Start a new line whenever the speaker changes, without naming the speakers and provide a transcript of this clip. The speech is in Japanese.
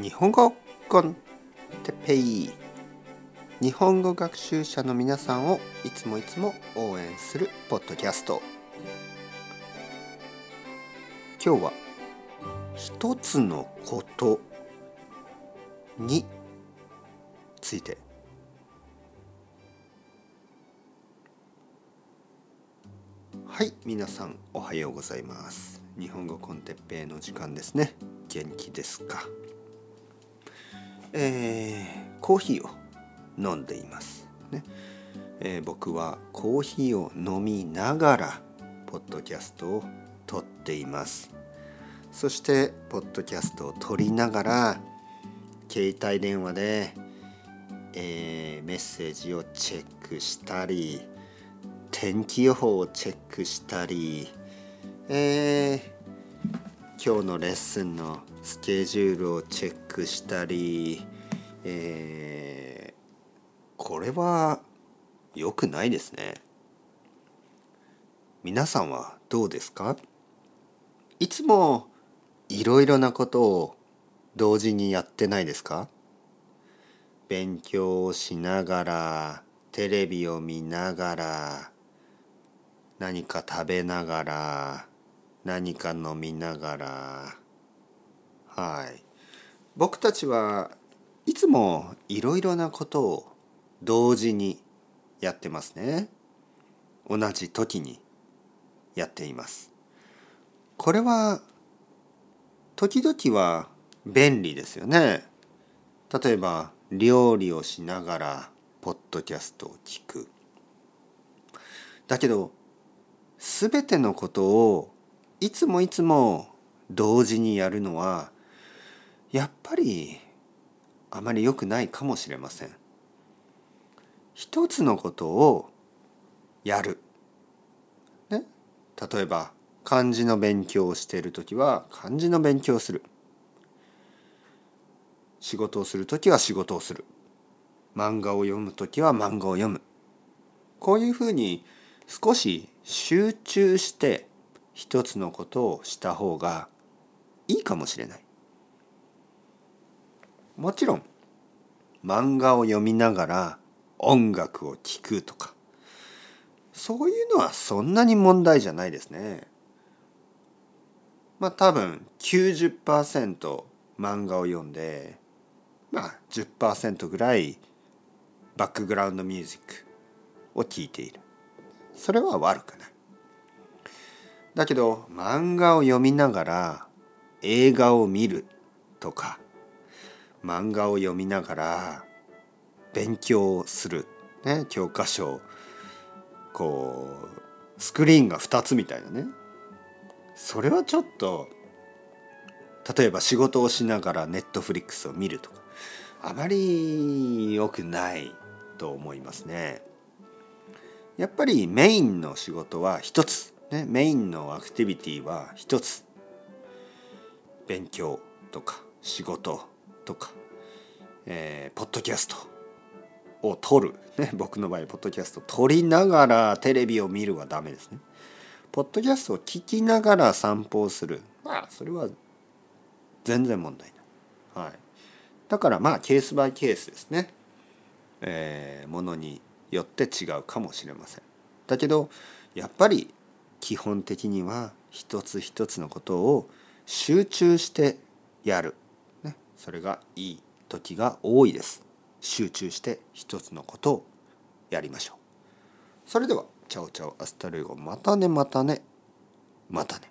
日本語コンテペイ。日本語学習者の皆さんをいつもいつも応援するポッドキャスト。今日は一つのことについて。はい皆さんおはようございます。日本語コンテッペイの時間ですね。元気ですか？えー、コーヒーを飲んでいます。ね、えー、僕はコーヒーを飲みながらポッドキャストを撮っています。そしてポッドキャストを撮りながら携帯電話で、えー、メッセージをチェックしたり天気予報をチェックしたり、えー、今日のレッスンのスケジュールをチェックしたり、えー、これは良くないですね。皆さんはどうですか？いつもいろいろなことを同時にやってないですか？勉強をしながらテレビを見ながら何か食べながら何か飲みながら。はい。僕たちはいつもいろいろなことを同時にやってますね。同じ時にやっています。これは時々は便利ですよね。例えば料理をしながらポッドキャストを聞く。だけど全てのことをいつもいつも同時にやるのはやっぱりあまり良くないかもしれません。一つのことをやる。ね、例えば漢字の勉強をしている時は漢字の勉強をする。仕事をする時は仕事をする。漫画を読む時は漫画を読む。こういうふうに少し集中して一つのことをした方がいいかもしれない。もちろん漫画を読みながら音楽を聴くとかそういうのはそんなに問題じゃないですね。まあ多分90%漫画を読んでまあ10%ぐらいバックグラウンドミュージックを聴いている。それは悪くない。だけど漫画を読みながら映画を見るとか漫画を読みながら勉強する、ね、教科書こうスクリーンが2つみたいなねそれはちょっと例えば仕事をしながらネットフリックスを見るとかあまり良くないと思いますね。やっぱりメインの仕事は一つ、ね、メインのアクティビティは一つ勉強とか仕事とか、えー、ポッドキャストを撮る、ね、僕の場合ポッドキャスト撮りながらテレビを見るはダメですね。ポッドキャストを聞きながら散歩をするまあそれは全然問題ない。はい、だからまあケースバイケースですね。えー、ものによって違うかもしれません。だけどやっぱり基本的には一つ一つのことを集中してやる、ね、それがいい時が多いです。集中して一つのことをやりましょう。それでは ciao ciao hasta luego またねまたねまたね。